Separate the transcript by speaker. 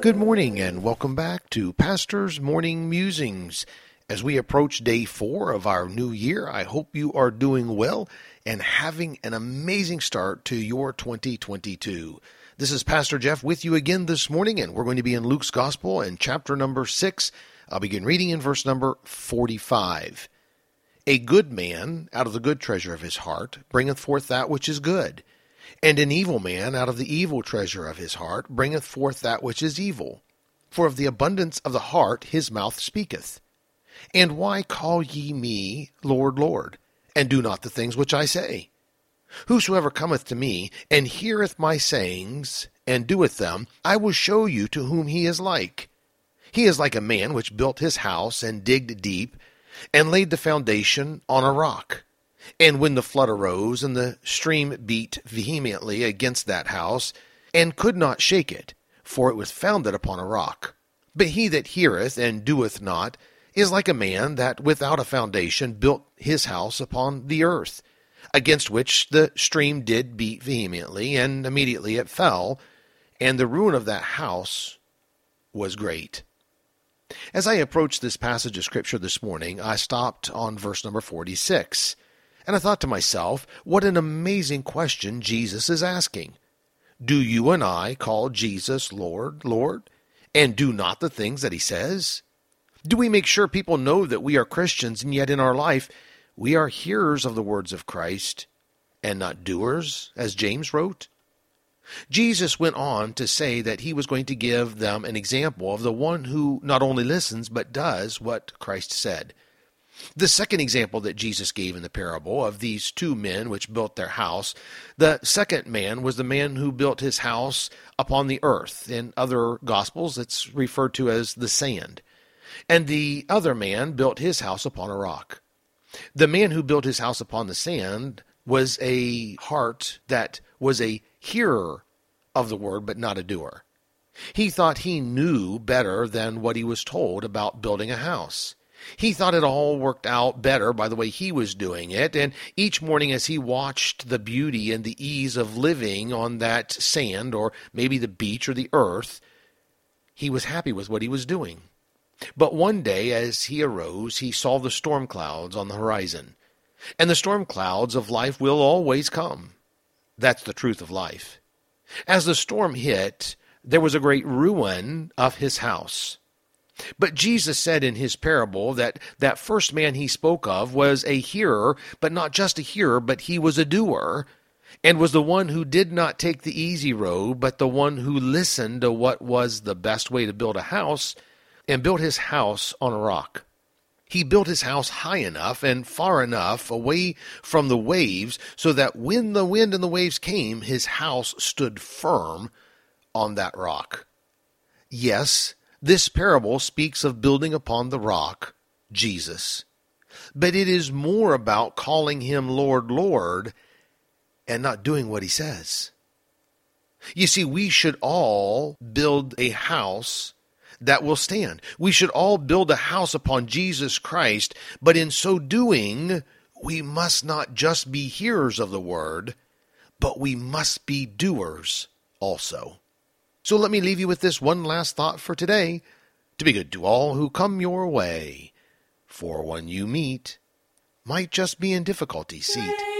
Speaker 1: Good morning and welcome back to Pastor's Morning Musings. As we approach day four of our new year, I hope you are doing well and having an amazing start to your 2022. This is Pastor Jeff with you again this morning, and we're going to be in Luke's Gospel and chapter number six. I'll begin reading in verse number 45. A good man out of the good treasure of his heart bringeth forth that which is good and an evil man out of the evil treasure of his heart bringeth forth that which is evil. For of the abundance of the heart his mouth speaketh. And why call ye me Lord, Lord, and do not the things which I say? Whosoever cometh to me, and heareth my sayings, and doeth them, I will show you to whom he is like. He is like a man which built his house, and digged deep, and laid the foundation on a rock. And when the flood arose, and the stream beat vehemently against that house, and could not shake it, for it was founded upon a rock. But he that heareth and doeth not is like a man that without a foundation built his house upon the earth, against which the stream did beat vehemently, and immediately it fell, and the ruin of that house was great. As I approached this passage of Scripture this morning, I stopped on verse number 46. And I thought to myself, what an amazing question Jesus is asking. Do you and I call Jesus Lord, Lord, and do not the things that he says? Do we make sure people know that we are Christians and yet in our life we are hearers of the words of Christ and not doers, as James wrote? Jesus went on to say that he was going to give them an example of the one who not only listens but does what Christ said. The second example that Jesus gave in the parable of these two men which built their house, the second man was the man who built his house upon the earth. In other gospels, it's referred to as the sand. And the other man built his house upon a rock. The man who built his house upon the sand was a heart that was a hearer of the word, but not a doer. He thought he knew better than what he was told about building a house. He thought it all worked out better by the way he was doing it, and each morning as he watched the beauty and the ease of living on that sand, or maybe the beach or the earth, he was happy with what he was doing. But one day, as he arose, he saw the storm clouds on the horizon. And the storm clouds of life will always come. That's the truth of life. As the storm hit, there was a great ruin of his house. But Jesus said in his parable that that first man he spoke of was a hearer, but not just a hearer, but he was a doer, and was the one who did not take the easy road, but the one who listened to what was the best way to build a house and built his house on a rock. He built his house high enough and far enough away from the waves so that when the wind and the waves came, his house stood firm on that rock. Yes, this parable speaks of building upon the rock, Jesus. But it is more about calling him Lord, Lord, and not doing what he says. You see, we should all build a house that will stand. We should all build a house upon Jesus Christ, but in so doing, we must not just be hearers of the word, but we must be doers also. So let me leave you with this one last thought for today to be good to all who come your way, for one you meet might just be in difficulty seat.